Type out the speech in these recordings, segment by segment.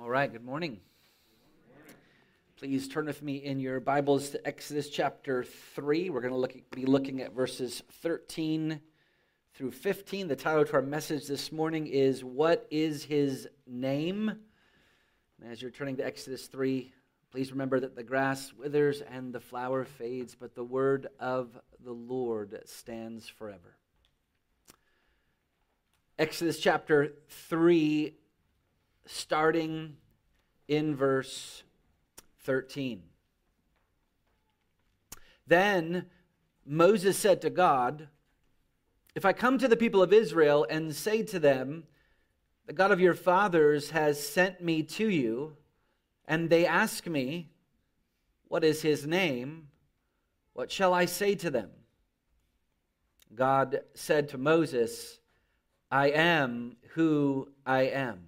All right, good morning. Please turn with me in your Bibles to Exodus chapter 3. We're going to look, be looking at verses 13 through 15. The title to our message this morning is What is His Name? And as you're turning to Exodus 3, please remember that the grass withers and the flower fades, but the word of the Lord stands forever. Exodus chapter 3 starting in verse 13. Then Moses said to God, If I come to the people of Israel and say to them, The God of your fathers has sent me to you, and they ask me, What is his name? What shall I say to them? God said to Moses, I am who I am.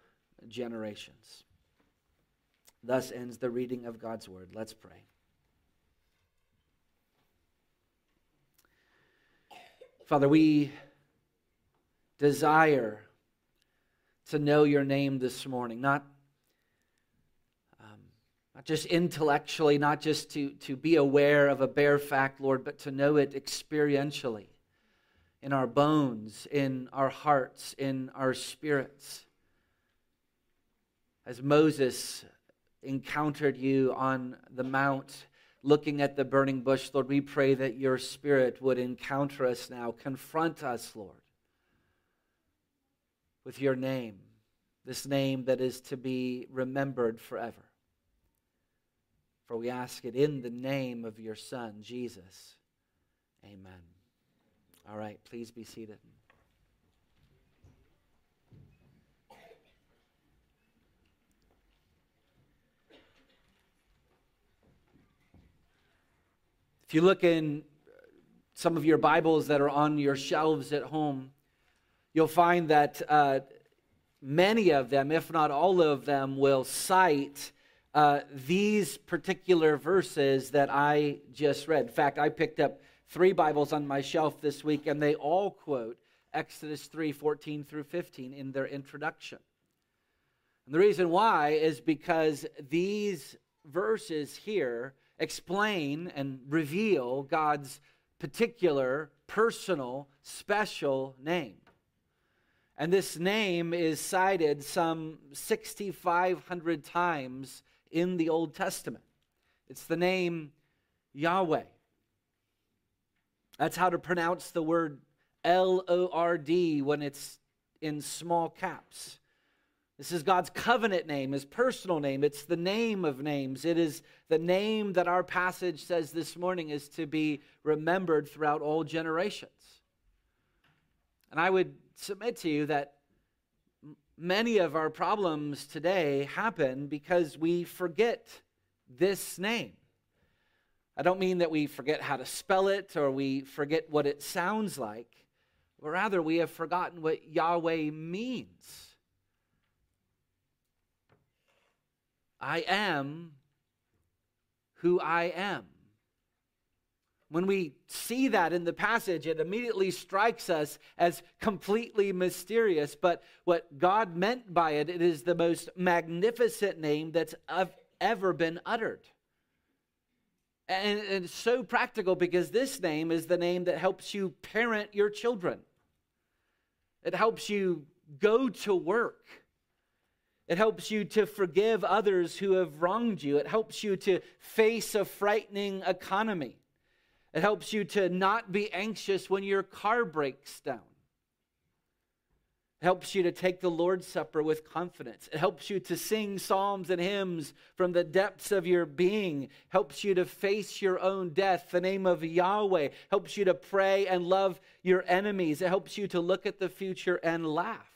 generations. Thus ends the reading of God's word. Let's pray. Father, we desire to know your name this morning, not, um, not just intellectually, not just to, to be aware of a bare fact, Lord, but to know it experientially in our bones, in our hearts, in our spirits as Moses encountered you on the mount looking at the burning bush, Lord, we pray that your spirit would encounter us now, confront us, Lord, with your name, this name that is to be remembered forever. For we ask it in the name of your Son, Jesus. Amen. All right, please be seated. If you look in some of your Bibles that are on your shelves at home, you'll find that uh, many of them, if not all of them, will cite uh, these particular verses that I just read. In fact, I picked up three Bibles on my shelf this week, and they all quote Exodus 3 14 through 15 in their introduction. And the reason why is because these verses here explain and reveal God's particular, personal, special name. And this name is cited some 6,500 times in the Old Testament. It's the name Yahweh. That's how to pronounce the word L O R D when it's in small caps. This is God's covenant name, his personal name. It's the name of names. It is the name that our passage says this morning is to be remembered throughout all generations. And I would submit to you that many of our problems today happen because we forget this name. I don't mean that we forget how to spell it or we forget what it sounds like, but rather we have forgotten what Yahweh means. I am who I am. When we see that in the passage, it immediately strikes us as completely mysterious. But what God meant by it, it is the most magnificent name that's ever been uttered. And it's so practical because this name is the name that helps you parent your children, it helps you go to work. It helps you to forgive others who have wronged you. It helps you to face a frightening economy. It helps you to not be anxious when your car breaks down. It helps you to take the Lord's Supper with confidence. It helps you to sing psalms and hymns from the depths of your being. It helps you to face your own death. The name of Yahweh helps you to pray and love your enemies. It helps you to look at the future and laugh.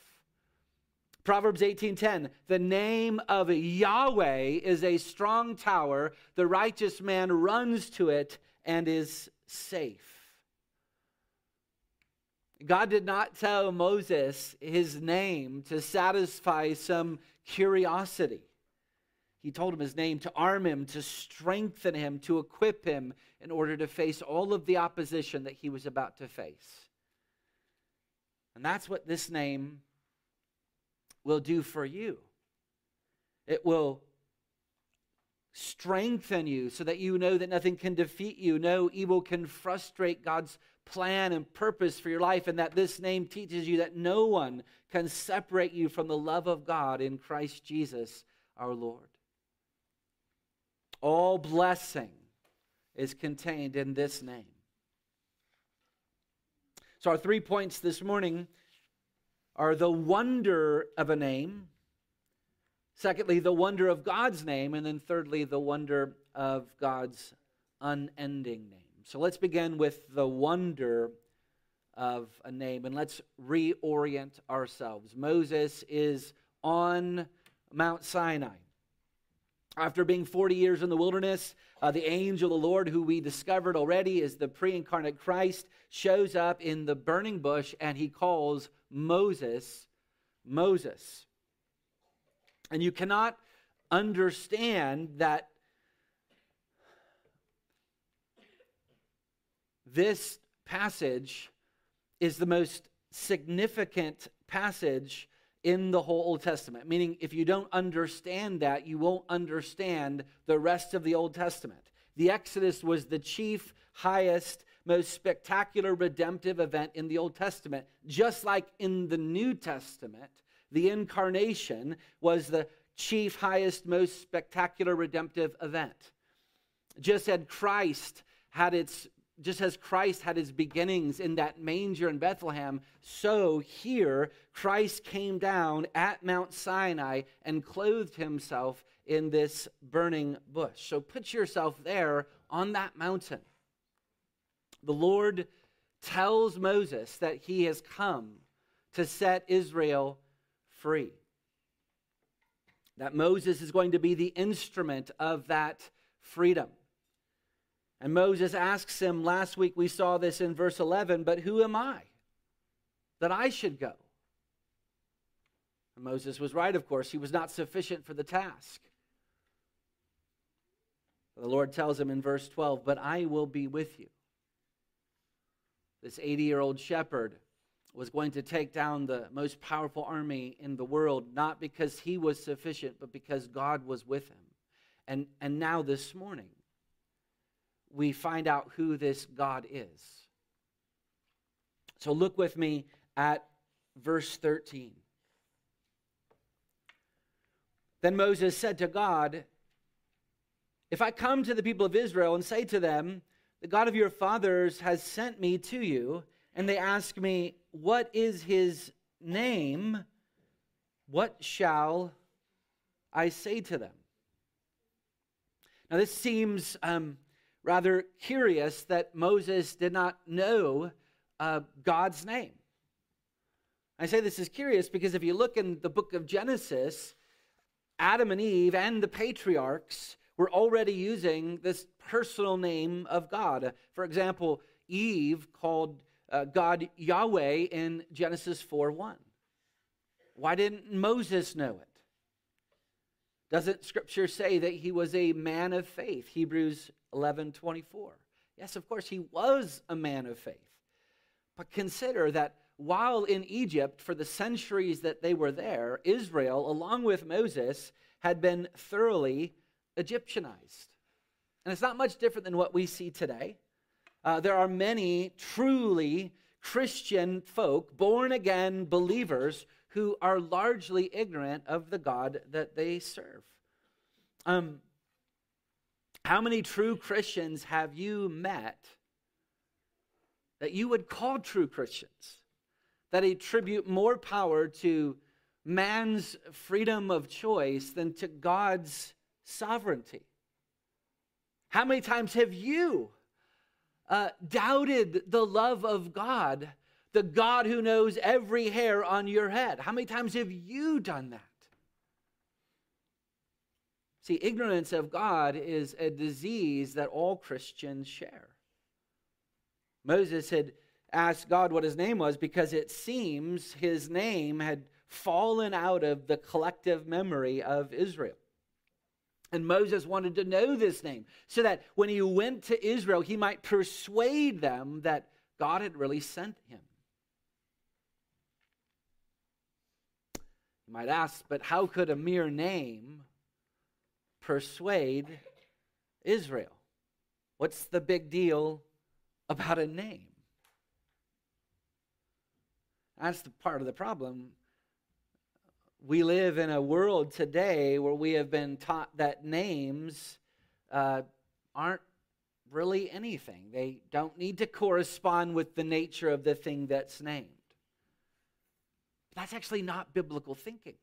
Proverbs 18:10 The name of Yahweh is a strong tower the righteous man runs to it and is safe. God did not tell Moses his name to satisfy some curiosity. He told him his name to arm him, to strengthen him, to equip him in order to face all of the opposition that he was about to face. And that's what this name will do for you. It will strengthen you so that you know that nothing can defeat you, no evil can frustrate God's plan and purpose for your life, and that this name teaches you that no one can separate you from the love of God in Christ Jesus our Lord. All blessing is contained in this name. So, our three points this morning are the wonder of a name, secondly, the wonder of God's name, and then thirdly, the wonder of God's unending name. So, let's begin with the wonder of a name and let's reorient ourselves. Moses is on Mount Sinai. After being 40 years in the wilderness, uh, the angel of the Lord, who we discovered already is the pre incarnate Christ, shows up in the burning bush and he calls Moses Moses. And you cannot understand that this passage is the most significant passage in the whole Old Testament. Meaning, if you don't understand that, you won't understand the rest of the Old Testament. The Exodus was the chief, highest, most spectacular redemptive event in the Old Testament. Just like in the New Testament, the incarnation was the chief, highest, most spectacular redemptive event. Just as Christ had its just as Christ had his beginnings in that manger in Bethlehem, so here Christ came down at Mount Sinai and clothed himself in this burning bush. So put yourself there on that mountain. The Lord tells Moses that he has come to set Israel free. That Moses is going to be the instrument of that freedom. And Moses asks him, last week we saw this in verse 11, but who am I that I should go? And Moses was right, of course. He was not sufficient for the task. The Lord tells him in verse 12, But I will be with you. This 80 year old shepherd was going to take down the most powerful army in the world, not because he was sufficient, but because God was with him. And, and now, this morning, we find out who this God is. So look with me at verse 13. Then Moses said to God, If I come to the people of Israel and say to them, The God of your fathers has sent me to you, and they ask me, What is his name? What shall I say to them? Now, this seems um, rather curious that Moses did not know uh, God's name. I say this is curious because if you look in the book of Genesis, Adam and Eve and the patriarchs were already using this personal name of God. For example, Eve called uh, God Yahweh in Genesis 4 1. Why didn't Moses know it? Doesn't Scripture say that he was a man of faith? Hebrews 11 24. Yes, of course, he was a man of faith. But consider that while in Egypt, for the centuries that they were there, Israel, along with Moses, had been thoroughly Egyptianized. And it's not much different than what we see today. Uh, there are many truly Christian folk, born again believers, who are largely ignorant of the God that they serve. Um, how many true Christians have you met that you would call true Christians that attribute more power to man's freedom of choice than to God's sovereignty? How many times have you uh, doubted the love of God the God who knows every hair on your head. How many times have you done that? See, ignorance of God is a disease that all Christians share. Moses had asked God what his name was because it seems his name had fallen out of the collective memory of Israel. And Moses wanted to know this name so that when he went to Israel, he might persuade them that God had really sent him. You might ask, but how could a mere name persuade Israel? What's the big deal about a name? That's the part of the problem. We live in a world today where we have been taught that names uh, aren't really anything. They don't need to correspond with the nature of the thing that's named. That's actually not biblical thinking.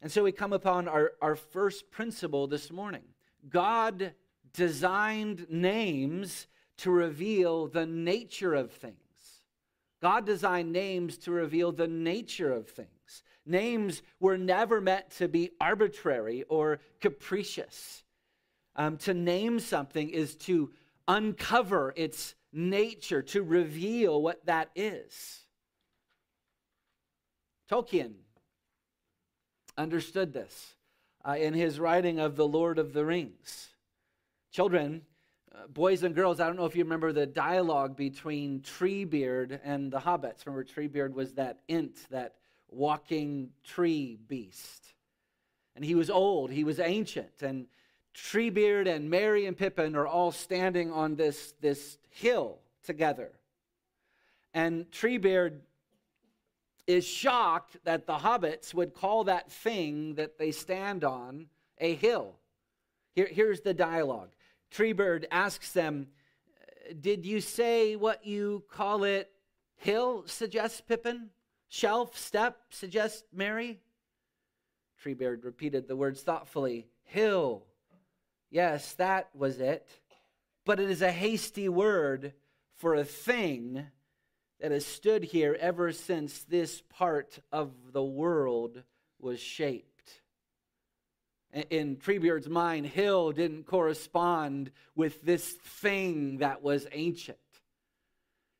And so we come upon our, our first principle this morning God designed names to reveal the nature of things. God designed names to reveal the nature of things. Names were never meant to be arbitrary or capricious. Um, to name something is to uncover its nature, to reveal what that is. Tolkien understood this uh, in his writing of The Lord of the Rings. Children, uh, boys and girls, I don't know if you remember the dialogue between Treebeard and the hobbits. Remember, Treebeard was that Ent, that walking tree beast. And he was old, he was ancient. And Treebeard and Merry and Pippin are all standing on this, this hill together. And Treebeard is shocked that the hobbits would call that thing that they stand on a hill. Here, here's the dialogue Treebeard asks them, Did you say what you call it hill? suggests Pippin. Shelf, step, suggests Merry? Treebeard repeated the words thoughtfully. Hill. Yes, that was it. But it is a hasty word for a thing that has stood here ever since this part of the world was shaped. In Treebeard's mind, hill didn't correspond with this thing that was ancient.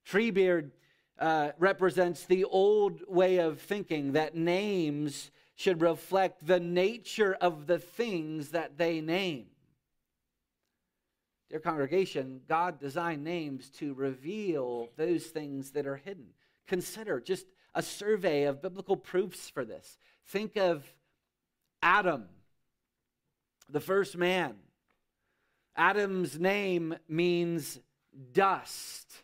Treebeard uh, represents the old way of thinking that names should reflect the nature of the things that they name. Dear congregation, God designed names to reveal those things that are hidden. Consider just a survey of biblical proofs for this. Think of Adam, the first man. Adam's name means dust.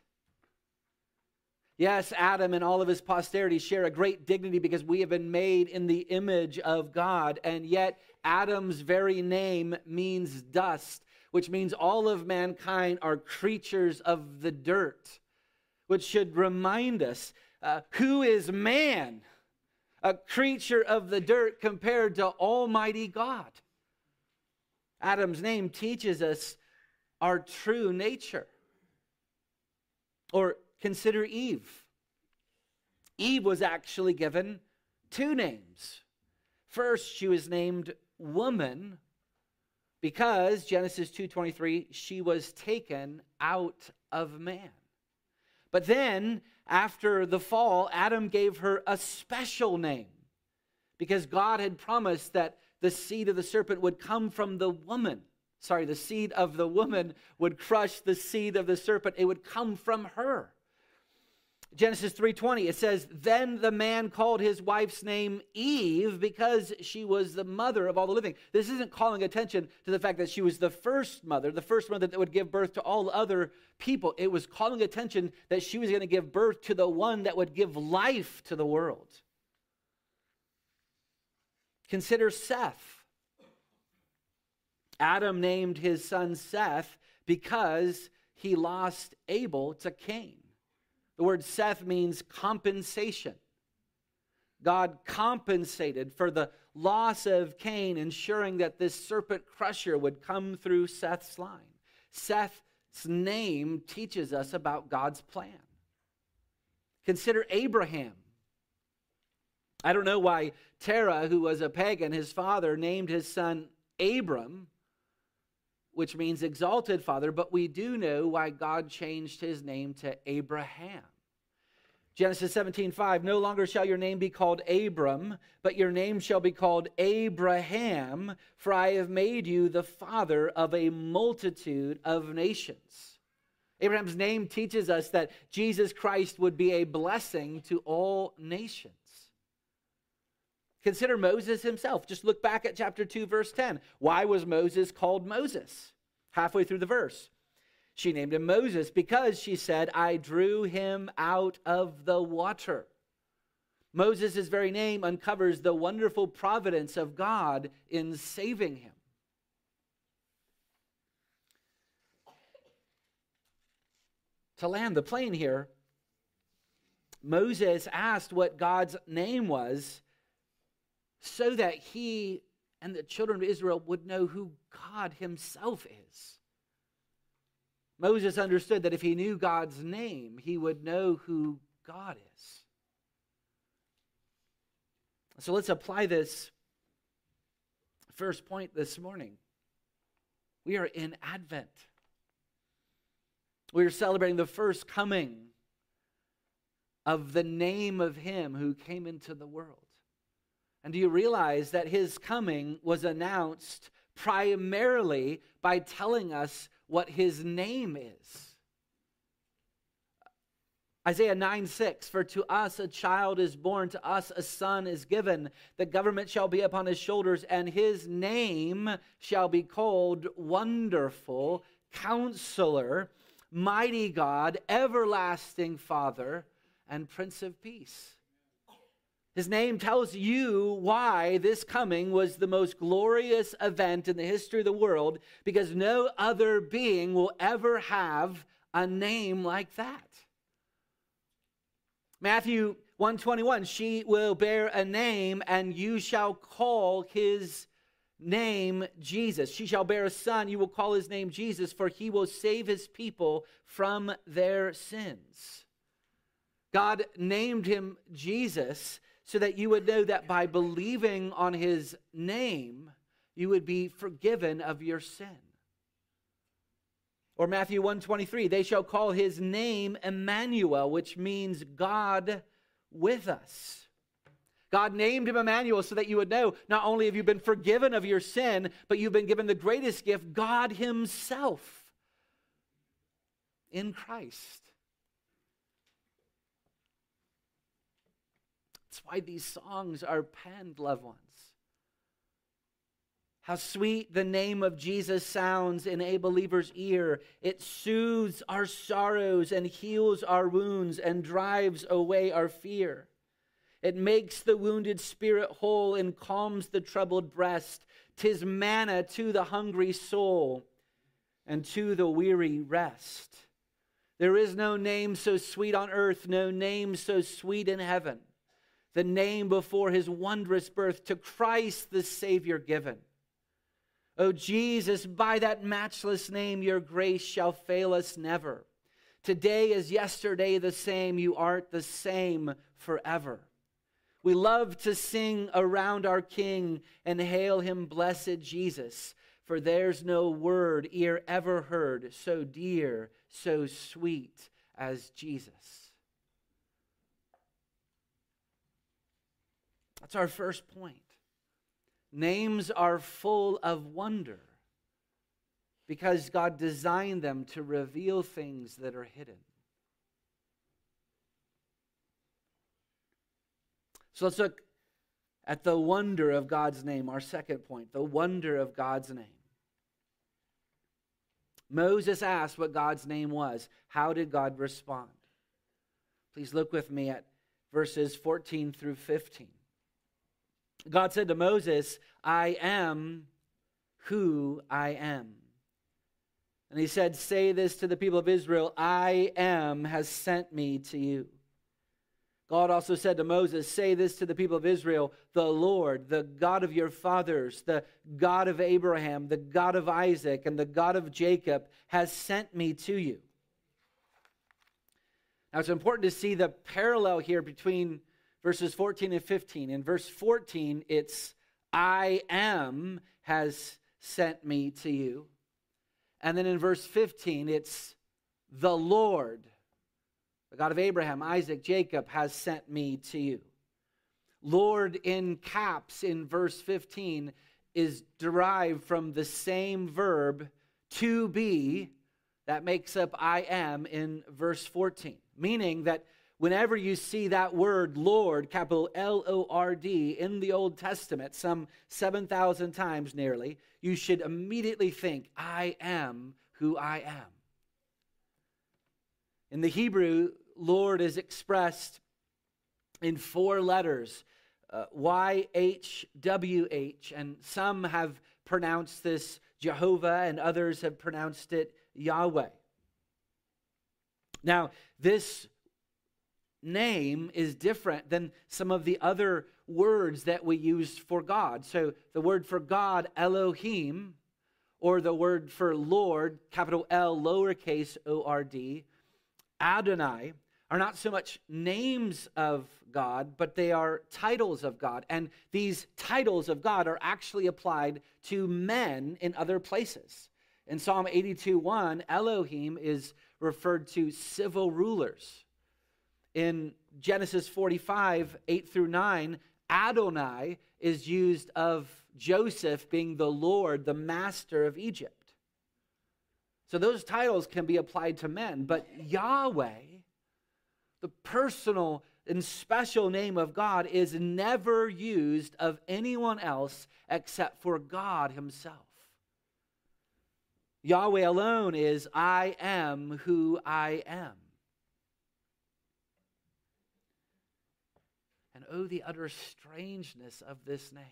Yes, Adam and all of his posterity share a great dignity because we have been made in the image of God, and yet Adam's very name means dust which means all of mankind are creatures of the dirt, which should remind us uh, who is man? A creature of the dirt compared to Almighty God. Adam's name teaches us our true nature. Or consider Eve. Eve was actually given two names. First, she was named woman, because Genesis 2:23 she was taken out of man. But then after the fall Adam gave her a special name because God had promised that the seed of the serpent would come from the woman. Sorry, the seed of the woman would crush the seed of the serpent. It would come from her. Genesis 3:20 it says then the man called his wife's name Eve because she was the mother of all the living. This isn't calling attention to the fact that she was the first mother, the first mother that would give birth to all other people. It was calling attention that she was going to give birth to the one that would give life to the world. Consider Seth. Adam named his son Seth because he lost Abel to Cain. The word Seth means compensation. God compensated for the loss of Cain, ensuring that this serpent crusher would come through Seth's line. Seth's name teaches us about God's plan. Consider Abraham. I don't know why Terah, who was a pagan, his father, named his son Abram, which means exalted father, but we do know why God changed his name to Abraham. Genesis 17, 5, no longer shall your name be called Abram, but your name shall be called Abraham, for I have made you the father of a multitude of nations. Abraham's name teaches us that Jesus Christ would be a blessing to all nations. Consider Moses himself. Just look back at chapter 2, verse 10. Why was Moses called Moses? Halfway through the verse. She named him Moses because she said, I drew him out of the water. Moses' very name uncovers the wonderful providence of God in saving him. To land the plane here, Moses asked what God's name was so that he and the children of Israel would know who God himself is. Moses understood that if he knew God's name, he would know who God is. So let's apply this first point this morning. We are in Advent. We are celebrating the first coming of the name of Him who came into the world. And do you realize that his coming was announced primarily by telling us what his name is? Isaiah 9 6, for to us a child is born, to us a son is given. The government shall be upon his shoulders, and his name shall be called Wonderful, Counselor, Mighty God, Everlasting Father, and Prince of Peace. His name tells you why this coming was the most glorious event in the history of the world because no other being will ever have a name like that. Matthew 121 She will bear a name and you shall call his name Jesus. She shall bear a son, you will call his name Jesus, for he will save his people from their sins. God named him Jesus so that you would know that by believing on his name, you would be forgiven of your sin. Or Matthew 123, they shall call his name Emmanuel, which means God with us. God named him Emmanuel so that you would know not only have you been forgiven of your sin, but you've been given the greatest gift, God himself in Christ. That's why these songs are penned, loved ones. How sweet the name of Jesus sounds in a believer's ear. It soothes our sorrows and heals our wounds and drives away our fear. It makes the wounded spirit whole and calms the troubled breast. Tis manna to the hungry soul and to the weary rest. There is no name so sweet on earth, no name so sweet in heaven the name before his wondrous birth, to Christ the Savior given. O Jesus, by that matchless name, your grace shall fail us never. Today is yesterday the same, you art the same forever. We love to sing around our King and hail him, blessed Jesus, for there's no word ear ever heard so dear, so sweet as Jesus. That's our first point. Names are full of wonder because God designed them to reveal things that are hidden. So let's look at the wonder of God's name, our second point the wonder of God's name. Moses asked what God's name was. How did God respond? Please look with me at verses 14 through 15. God said to Moses, I am who I am. And he said, Say this to the people of Israel I am has sent me to you. God also said to Moses, Say this to the people of Israel The Lord, the God of your fathers, the God of Abraham, the God of Isaac, and the God of Jacob, has sent me to you. Now, it's important to see the parallel here between verses 14 and 15. In verse 14, it's I am has sent me to you. And then in verse 15, it's the Lord, the God of Abraham, Isaac, Jacob, has sent me to you. Lord in caps in verse 15 is derived from the same verb to be that makes up I am in verse 14, meaning that whenever you see that word Lord, capital L O R D, in the Old Testament, some 7,000 times nearly, you should immediately think, I am who I am. In the Hebrew, Lord is expressed in four letters uh, YHWH, and some have pronounced this Jehovah, and others have pronounced it Yahweh. Now, this name is different than some of the other words that we use for God. So, the word for God, Elohim, or the word for Lord, capital L, lowercase o r d, Adonai, are not so much names of God, but they are titles of God. And these titles of God are actually applied to men in other places. In Psalm 82 1, Elohim is referred to civil rulers. In Genesis 45 8 through 9, Adonai is used of Joseph being the Lord, the master of Egypt. So those titles can be applied to men, but Yahweh, the personal and special name of God, is never used of anyone else except for God Himself. Yahweh alone is I am who I am. And oh, the utter strangeness of this name,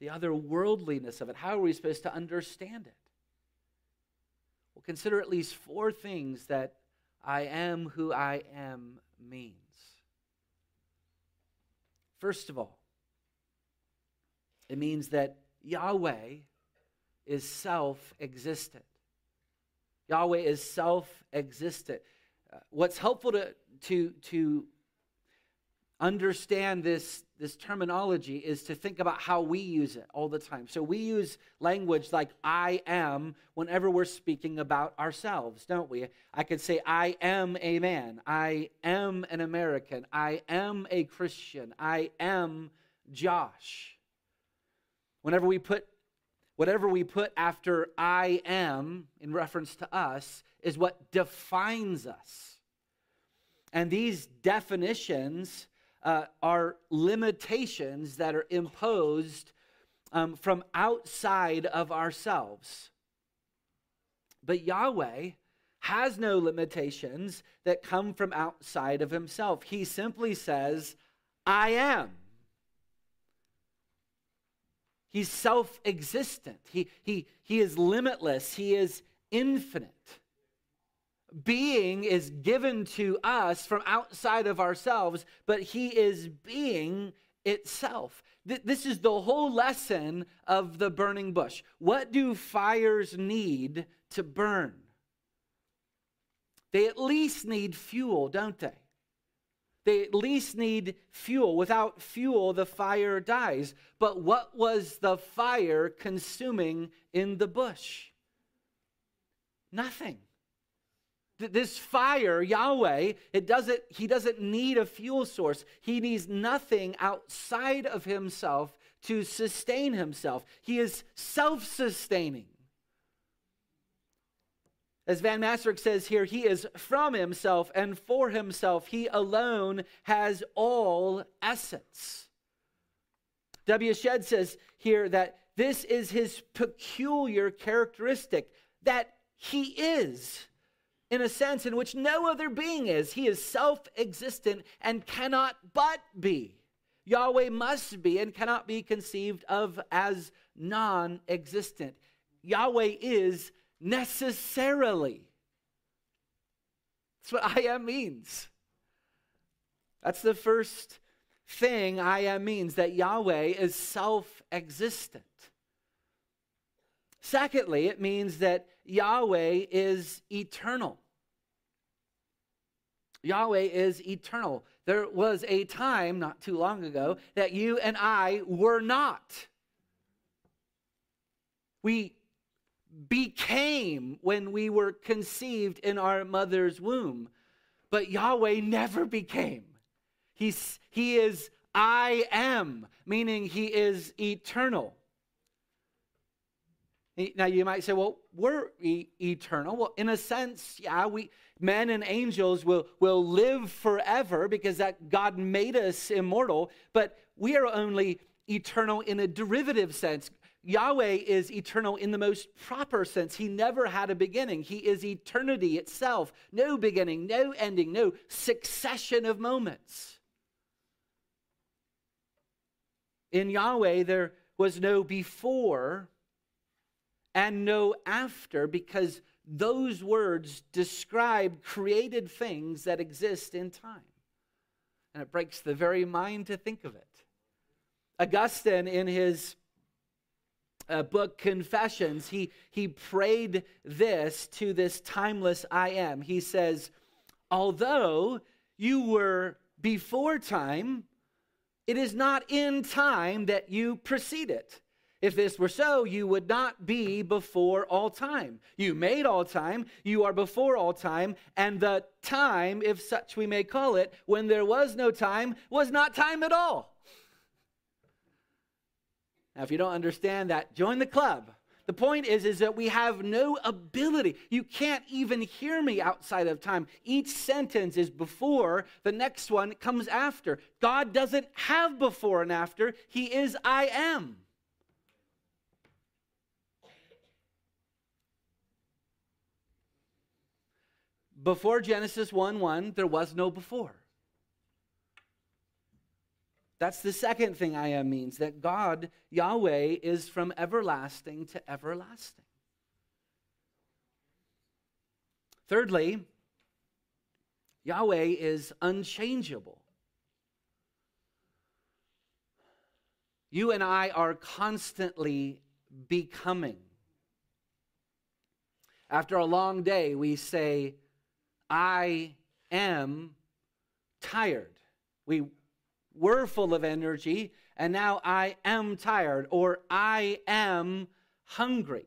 the other worldliness of it. How are we supposed to understand it? Well, consider at least four things that I am who I am means. First of all, it means that Yahweh is self existent. Yahweh is self existent. Uh, what's helpful to, to, to understand this, this terminology is to think about how we use it all the time. So we use language like I am whenever we're speaking about ourselves, don't we? I could say, I am a man. I am an American. I am a Christian. I am Josh. Whenever we put whatever we put after I am in reference to us is what defines us. And these definitions uh, are limitations that are imposed um, from outside of ourselves. But Yahweh has no limitations that come from outside of himself. He simply says, I am. He's self existent, he, he, he is limitless, he is infinite being is given to us from outside of ourselves, but He is being itself. This is the whole lesson of the burning bush. What do fires need to burn? They at least need fuel, don't they? They at least need fuel. Without fuel, the fire dies. But what was the fire consuming in the bush? Nothing this fire yahweh it doesn't he doesn't need a fuel source. He needs nothing outside of himself to sustain himself. He is self-sustaining. As van Mastricht says here he is from himself and for himself. He alone has all essence. W. Shedd says here that this is his peculiar characteristic that he is in a sense in which no other being is. He is self existent and cannot but be. Yahweh must be and cannot be conceived of as non existent. Yahweh is necessarily. That's what I am means. That's the first thing I am means that Yahweh is self existent. Secondly, it means that Yahweh is eternal. Yahweh is eternal. There was a time not too long ago that you and I were not. We became when we were conceived in our mother's womb, but Yahweh never became. He's, he is I am, meaning he is eternal. Now you might say, well, we're e- eternal. Well, in a sense, yeah, we men and angels will, will live forever because that God made us immortal, but we are only eternal in a derivative sense. Yahweh is eternal in the most proper sense. He never had a beginning. He is eternity itself. No beginning, no ending, no succession of moments. In Yahweh, there was no before and no after because those words describe created things that exist in time. And it breaks the very mind to think of it. Augustine, in his uh, book Confessions, he, he prayed this to this timeless I am. He says, Although you were before time, it is not in time that you precede it. If this were so, you would not be before all time. You made all time, you are before all time, and the time, if such we may call it, when there was no time, was not time at all. Now, if you don't understand that, join the club. The point is, is that we have no ability. You can't even hear me outside of time. Each sentence is before, the next one comes after. God doesn't have before and after. He is I am. Before Genesis 1 1, there was no before. That's the second thing I am means that God, Yahweh, is from everlasting to everlasting. Thirdly, Yahweh is unchangeable. You and I are constantly becoming. After a long day, we say, I am tired. We were full of energy, and now I am tired, or I am hungry.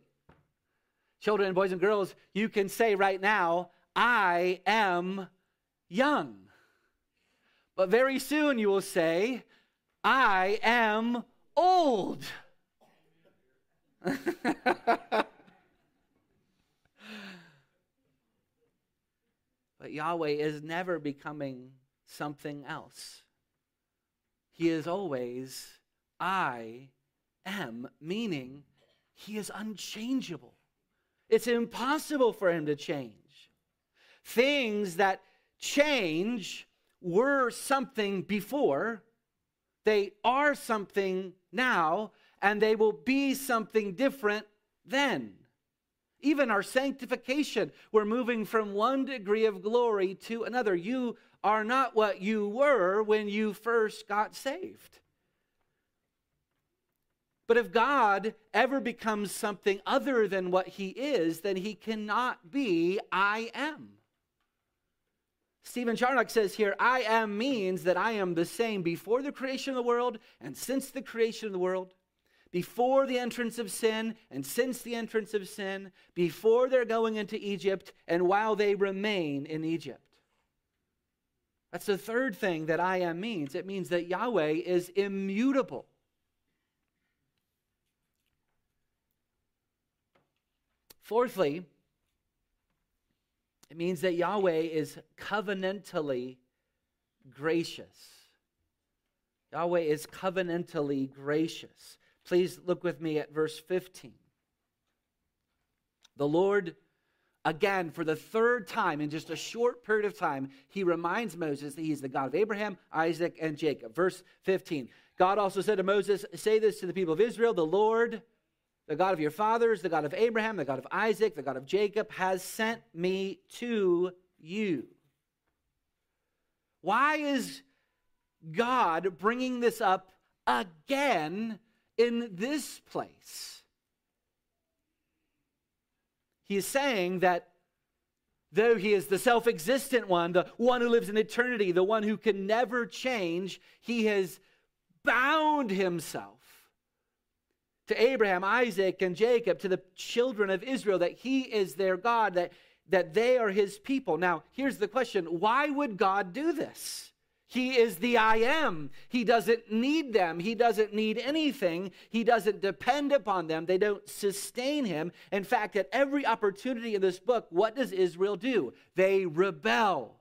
Children, boys, and girls, you can say right now, I am young. But very soon you will say, I am old. But Yahweh is never becoming something else. He is always, I am, meaning he is unchangeable. It's impossible for him to change. Things that change were something before, they are something now, and they will be something different then. Even our sanctification, we're moving from one degree of glory to another. You are not what you were when you first got saved. But if God ever becomes something other than what he is, then he cannot be I am. Stephen Charnock says here, I am means that I am the same before the creation of the world and since the creation of the world before the entrance of sin and since the entrance of sin, before they're going into Egypt and while they remain in Egypt. That's the third thing that I am means. It means that Yahweh is immutable. Fourthly, it means that Yahweh is covenantally gracious. Yahweh is covenantally gracious. Please look with me at verse 15. The Lord, again, for the third time in just a short period of time, he reminds Moses that he's the God of Abraham, Isaac, and Jacob. Verse 15 God also said to Moses, Say this to the people of Israel the Lord, the God of your fathers, the God of Abraham, the God of Isaac, the God of Jacob, has sent me to you. Why is God bringing this up again in this place. He is saying that though he is the self existent one, the one who lives in eternity, the one who can never change, he has bound himself to Abraham, Isaac, and Jacob, to the children of Israel, that he is their God, that, that they are his people. Now, here's the question why would God do this? He is the I am. He doesn't need them. He doesn't need anything. He doesn't depend upon them. They don't sustain him. In fact, at every opportunity in this book, what does Israel do? They rebel.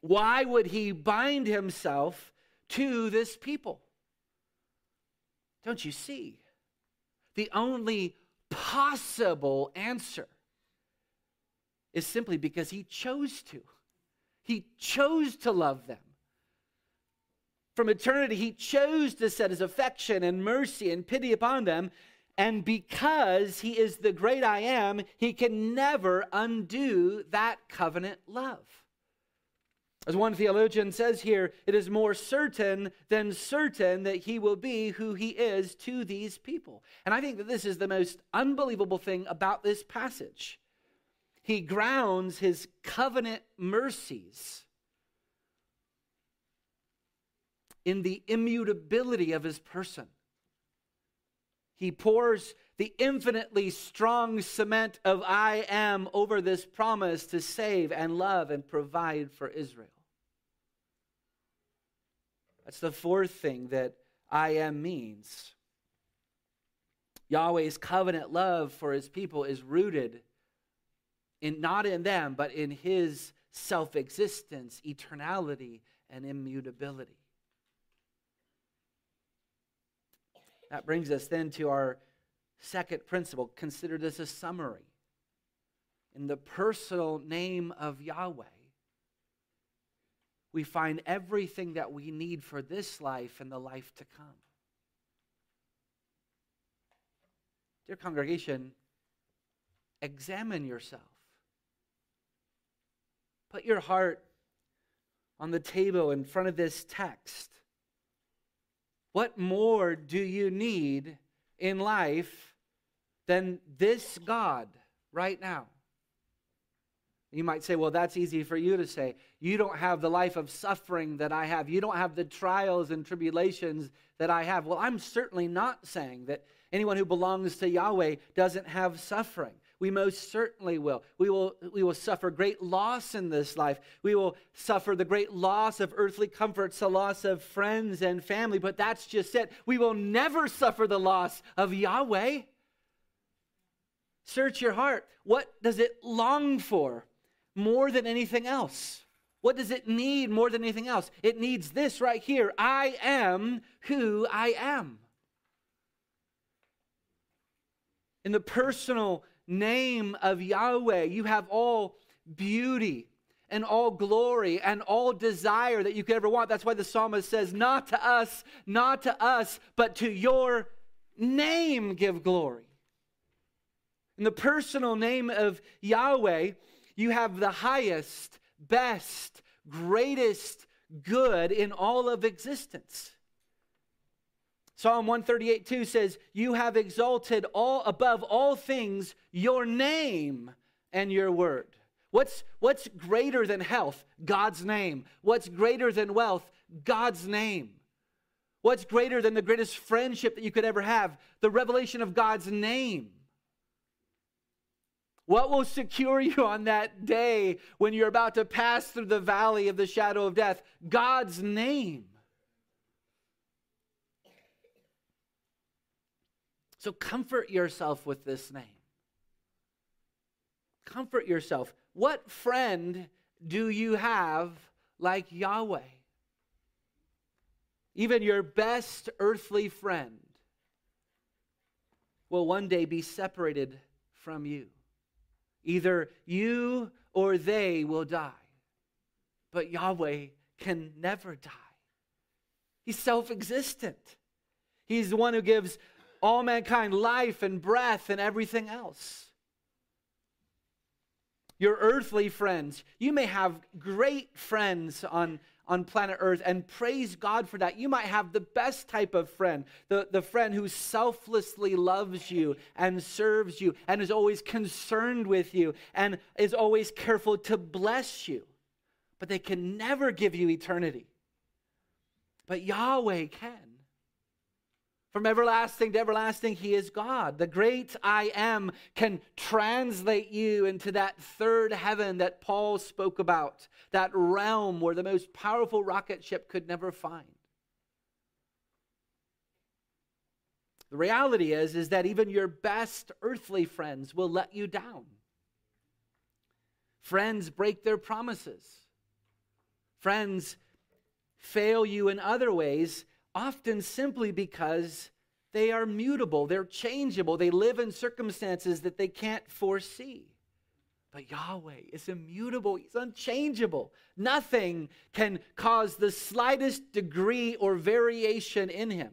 Why would he bind himself to this people? Don't you see? The only possible answer is simply because he chose to. He chose to love them. From eternity, he chose to set his affection and mercy and pity upon them. And because he is the great I am, he can never undo that covenant love. As one theologian says here, it is more certain than certain that he will be who he is to these people. And I think that this is the most unbelievable thing about this passage he grounds his covenant mercies in the immutability of his person. He pours the infinitely strong cement of I am over this promise to save and love and provide for Israel. That's the fourth thing that I am means. Yahweh's covenant love for his people is rooted in not in them, but in his self existence, eternality, and immutability. That brings us then to our second principle. Consider this a summary. In the personal name of Yahweh, we find everything that we need for this life and the life to come. Dear congregation, examine yourself. Put your heart on the table in front of this text. What more do you need in life than this God right now? You might say, well, that's easy for you to say. You don't have the life of suffering that I have. You don't have the trials and tribulations that I have. Well, I'm certainly not saying that anyone who belongs to Yahweh doesn't have suffering. We most certainly will. We will, we will suffer great loss in this life. We will suffer the great loss of earthly comforts, the loss of friends and family, but that's just it. We will never suffer the loss of Yahweh. Search your heart. What does it long for more than anything else? What does it need more than anything else? It needs this right here I am who I am. In the personal name of Yahweh, you have all beauty and all glory and all desire that you could ever want. That's why the psalmist says, Not to us, not to us, but to your name give glory. In the personal name of Yahweh, you have the highest, best, greatest good in all of existence. Psalm 138 2 says, You have exalted all above all things your name and your word. What's, what's greater than health? God's name. What's greater than wealth? God's name. What's greater than the greatest friendship that you could ever have? The revelation of God's name. What will secure you on that day when you're about to pass through the valley of the shadow of death? God's name. So comfort yourself with this name. Comfort yourself. What friend do you have like Yahweh? Even your best earthly friend will one day be separated from you. Either you or they will die. But Yahweh can never die. He's self existent. He's the one who gives all mankind life and breath and everything else. Your earthly friends, you may have great friends on, on planet Earth, and praise God for that. You might have the best type of friend, the, the friend who selflessly loves you and serves you and is always concerned with you and is always careful to bless you. But they can never give you eternity. But Yahweh can. From everlasting to everlasting, He is God. The great I am can translate you into that third heaven that Paul spoke about, that realm where the most powerful rocket ship could never find. The reality is, is that even your best earthly friends will let you down. Friends break their promises. Friends fail you in other ways often simply because they are mutable, they're changeable, they live in circumstances that they can't foresee. But Yahweh is immutable, He's unchangeable. Nothing can cause the slightest degree or variation in Him.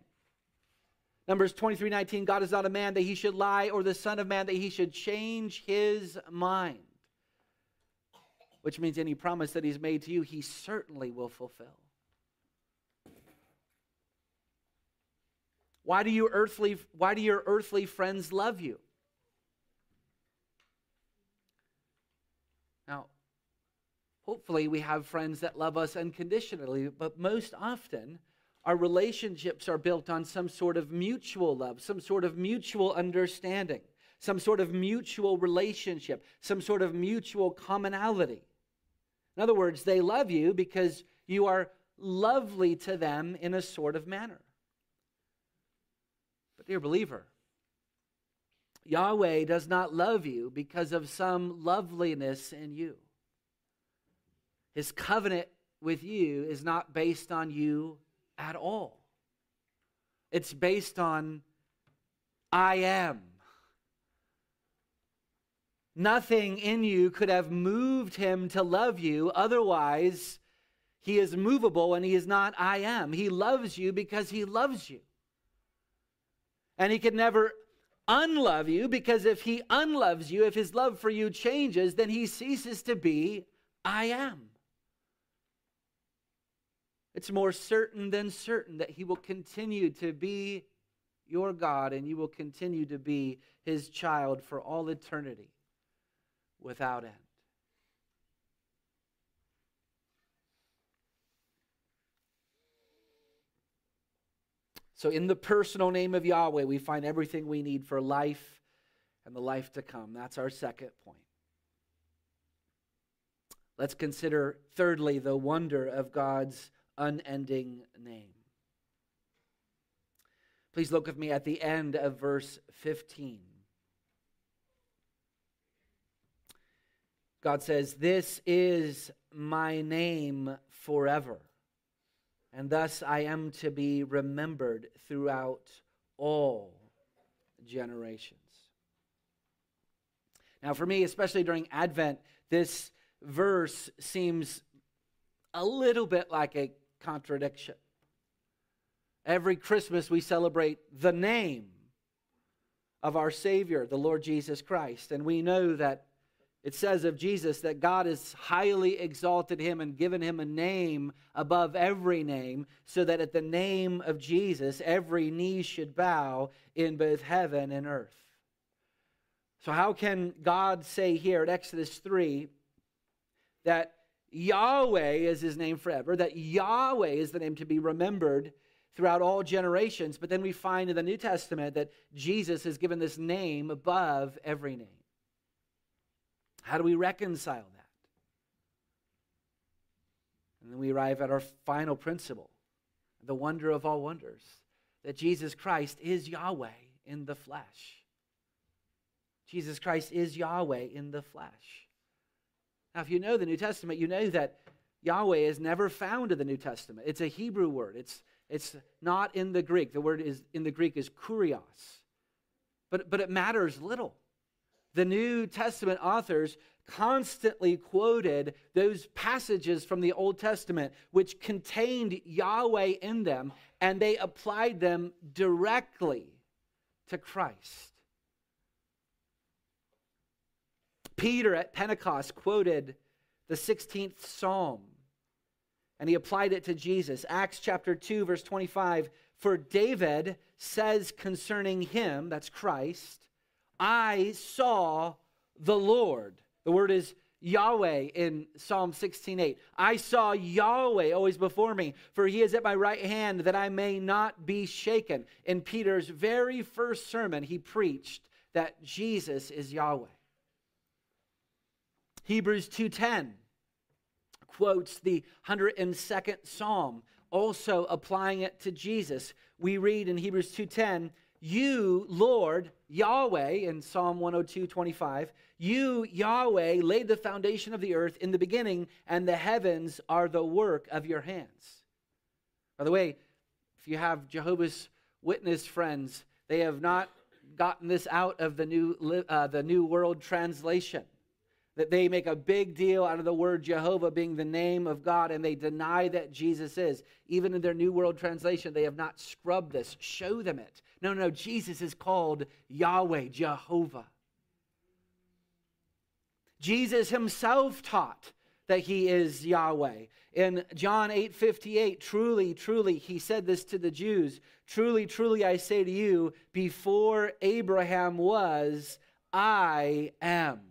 Numbers 23 19, God is not a man that he should lie, or the Son of Man that he should change his mind. Which means any promise that he's made to you, he certainly will fulfill. Why do you earthly why do your earthly friends love you? Now, hopefully we have friends that love us unconditionally, but most often our relationships are built on some sort of mutual love, some sort of mutual understanding, some sort of mutual relationship, some sort of mutual commonality. In other words, they love you because you are lovely to them in a sort of manner. Dear believer, Yahweh does not love you because of some loveliness in you. His covenant with you is not based on you at all. It's based on I am. Nothing in you could have moved him to love you. Otherwise, he is movable and he is not I am. He loves you because he loves you. And he could never unlove you because if he unloves you, if his love for you changes, then he ceases to be I am. It's more certain than certain that he will continue to be your God and you will continue to be his child for all eternity without end. So, in the personal name of Yahweh, we find everything we need for life and the life to come. That's our second point. Let's consider, thirdly, the wonder of God's unending name. Please look with me at the end of verse 15. God says, This is my name forever and thus I am to be remembered throughout all generations. Now, for me, especially during Advent, this verse seems a little bit like a contradiction. Every Christmas, we celebrate the name of our Savior, the Lord Jesus Christ. And we know that it says of Jesus that God has highly exalted him and given him a name above every name, so that at the name of Jesus, every knee should bow in both heaven and earth. So, how can God say here at Exodus 3 that Yahweh is his name forever, that Yahweh is the name to be remembered throughout all generations, but then we find in the New Testament that Jesus has given this name above every name? How do we reconcile that? And then we arrive at our final principle the wonder of all wonders that Jesus Christ is Yahweh in the flesh. Jesus Christ is Yahweh in the flesh. Now, if you know the New Testament, you know that Yahweh is never found in the New Testament. It's a Hebrew word. It's, it's not in the Greek. The word is in the Greek is kurios. But, but it matters little. The New Testament authors constantly quoted those passages from the Old Testament which contained Yahweh in them, and they applied them directly to Christ. Peter at Pentecost quoted the 16th Psalm and he applied it to Jesus. Acts chapter 2, verse 25 For David says concerning him, that's Christ, I saw the Lord. The word is Yahweh in Psalm 16:8. I saw Yahweh always before me, for he is at my right hand that I may not be shaken. In Peter's very first sermon, he preached that Jesus is Yahweh. Hebrews 2:10 quotes the 102nd Psalm, also applying it to Jesus. We read in Hebrews 2:10, "You, Lord, Yahweh in Psalm 102, 25, you, Yahweh, laid the foundation of the earth in the beginning, and the heavens are the work of your hands. By the way, if you have Jehovah's Witness friends, they have not gotten this out of the new, uh, the new World Translation. That they make a big deal out of the word Jehovah being the name of God, and they deny that Jesus is. Even in their New World Translation, they have not scrubbed this. Show them it. No, no, Jesus is called Yahweh, Jehovah. Jesus himself taught that he is Yahweh. In John 8 58, truly, truly, he said this to the Jews Truly, truly, I say to you, before Abraham was, I am.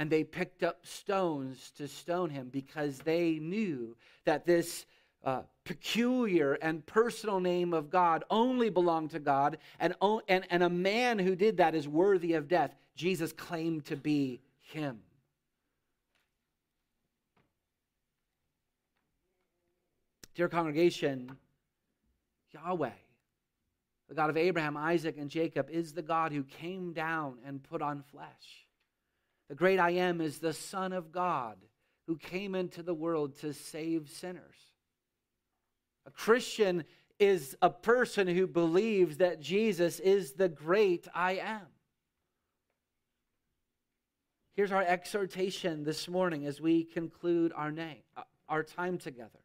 And they picked up stones to stone him because they knew that this uh, peculiar and personal name of God only belonged to God, and, and, and a man who did that is worthy of death. Jesus claimed to be him. Dear congregation, Yahweh, the God of Abraham, Isaac, and Jacob, is the God who came down and put on flesh. The great I am is the Son of God who came into the world to save sinners. A Christian is a person who believes that Jesus is the great I am. Here's our exhortation this morning as we conclude our name, uh, our time together.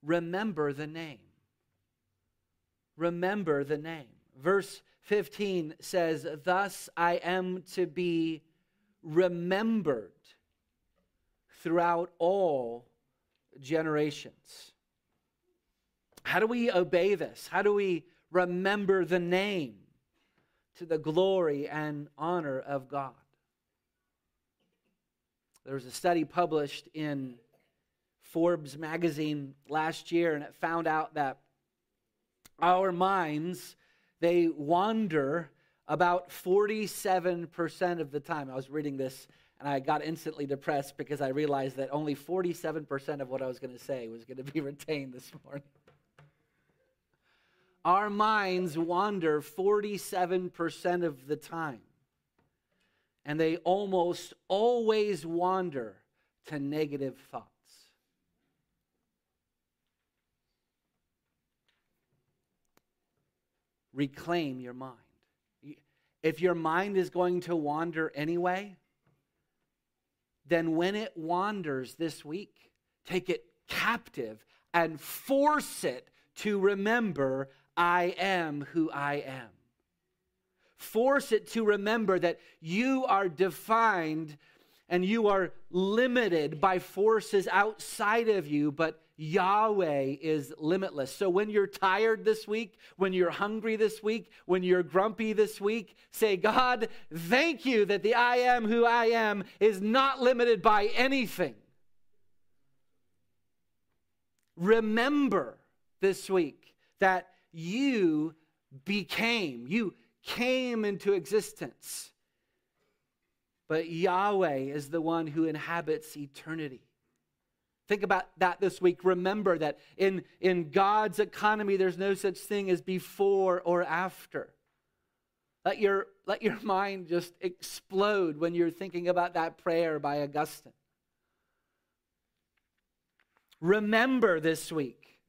Remember the name. Remember the name. Verse 15 says, Thus I am to be remembered throughout all generations. How do we obey this? How do we remember the name to the glory and honor of God? There was a study published in Forbes magazine last year, and it found out that our minds they wander about 47% of the time. I was reading this and I got instantly depressed because I realized that only 47% of what I was going to say was going to be retained this morning our minds wander 47% of the time. And they almost always wander to negative thoughts. Reclaim your mind. If your mind is going to wander anyway, then when it wanders this week, take it captive and force it to remember I am who I am. Force it to remember that you are defined and you are limited by forces outside of you, but Yahweh is limitless. So when you're tired this week, when you're hungry this week, when you're grumpy this week, say, God, thank you that the I am who I am is not limited by anything. Remember this week that you became, you came into existence. But Yahweh is the one who inhabits eternity. Think about that this week. Remember that in, in God's economy, there's no such thing as before or after. Let your, let your mind just explode when you're thinking about that prayer by Augustine. Remember this week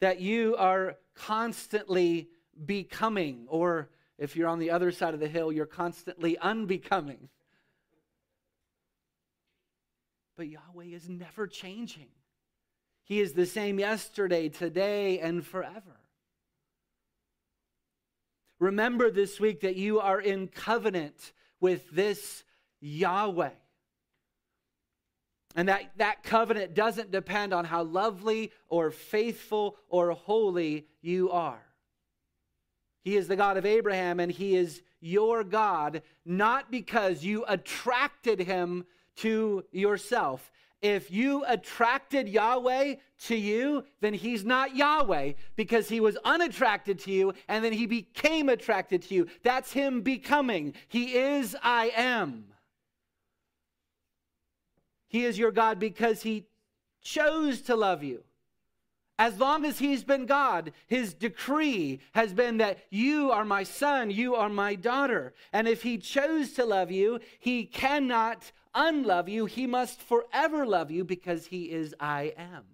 that you are constantly becoming, or if you're on the other side of the hill, you're constantly unbecoming. But Yahweh is never changing. He is the same yesterday, today, and forever. Remember this week that you are in covenant with this Yahweh. And that, that covenant doesn't depend on how lovely or faithful or holy you are. He is the God of Abraham and he is your God, not because you attracted him to yourself. If you attracted Yahweh to you, then he's not Yahweh because he was unattracted to you and then he became attracted to you. That's him becoming. He is I am. He is your God because he chose to love you. As long as he's been God, his decree has been that you are my son, you are my daughter. And if he chose to love you, he cannot unlove you. He must forever love you because he is I am.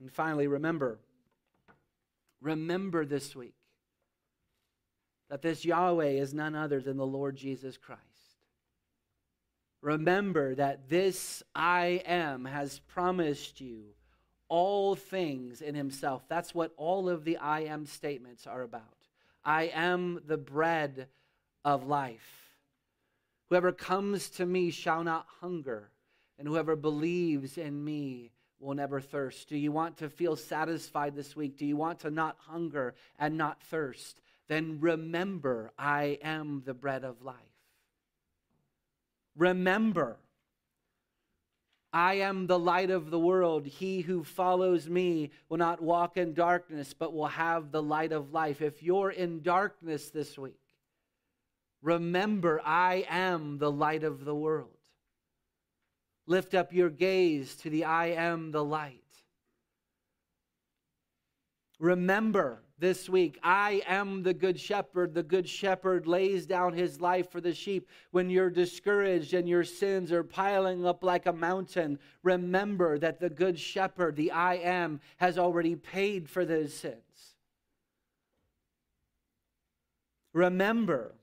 And finally, remember, remember this week that this Yahweh is none other than the Lord Jesus Christ. Remember that this I am has promised you all things in himself. That's what all of the I am statements are about. I am the bread of life. Whoever comes to me shall not hunger, and whoever believes in me will never thirst. Do you want to feel satisfied this week? Do you want to not hunger and not thirst? Then remember, I am the bread of life. Remember, I am the light of the world. He who follows me will not walk in darkness, but will have the light of life. If you're in darkness this week, remember, I am the light of the world. Lift up your gaze to the I am the light. Remember, this week. I am the good shepherd. The good shepherd lays down his life for the sheep. When you're discouraged and your sins are piling up like a mountain, remember that the good shepherd, the I am, has already paid for those sins. Remember,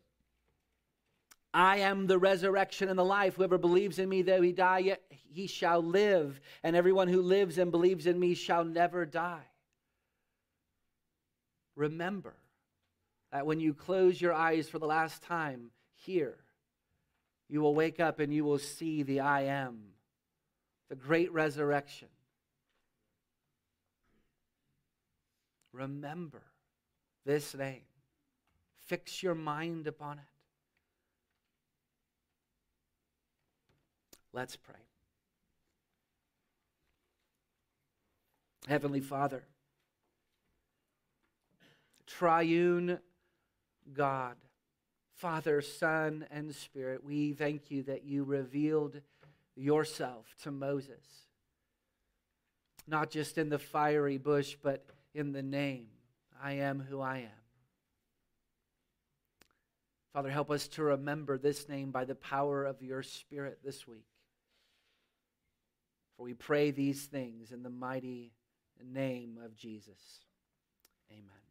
I am the resurrection and the life. Whoever believes in me, though he die, yet he shall live. And everyone who lives and believes in me shall never die remember that when you close your eyes for the last time here, you will wake up and you will see the I am, the great resurrection. Remember this name. Fix your mind upon it. Let's pray. Heavenly Father, triune God, Father, Son, and Spirit, we thank you that you revealed yourself to Moses, not just in the fiery bush, but in the name I am who I am. Father, help us to remember this name by the power of your Spirit this week. For we pray these things in the mighty name of Jesus. Amen.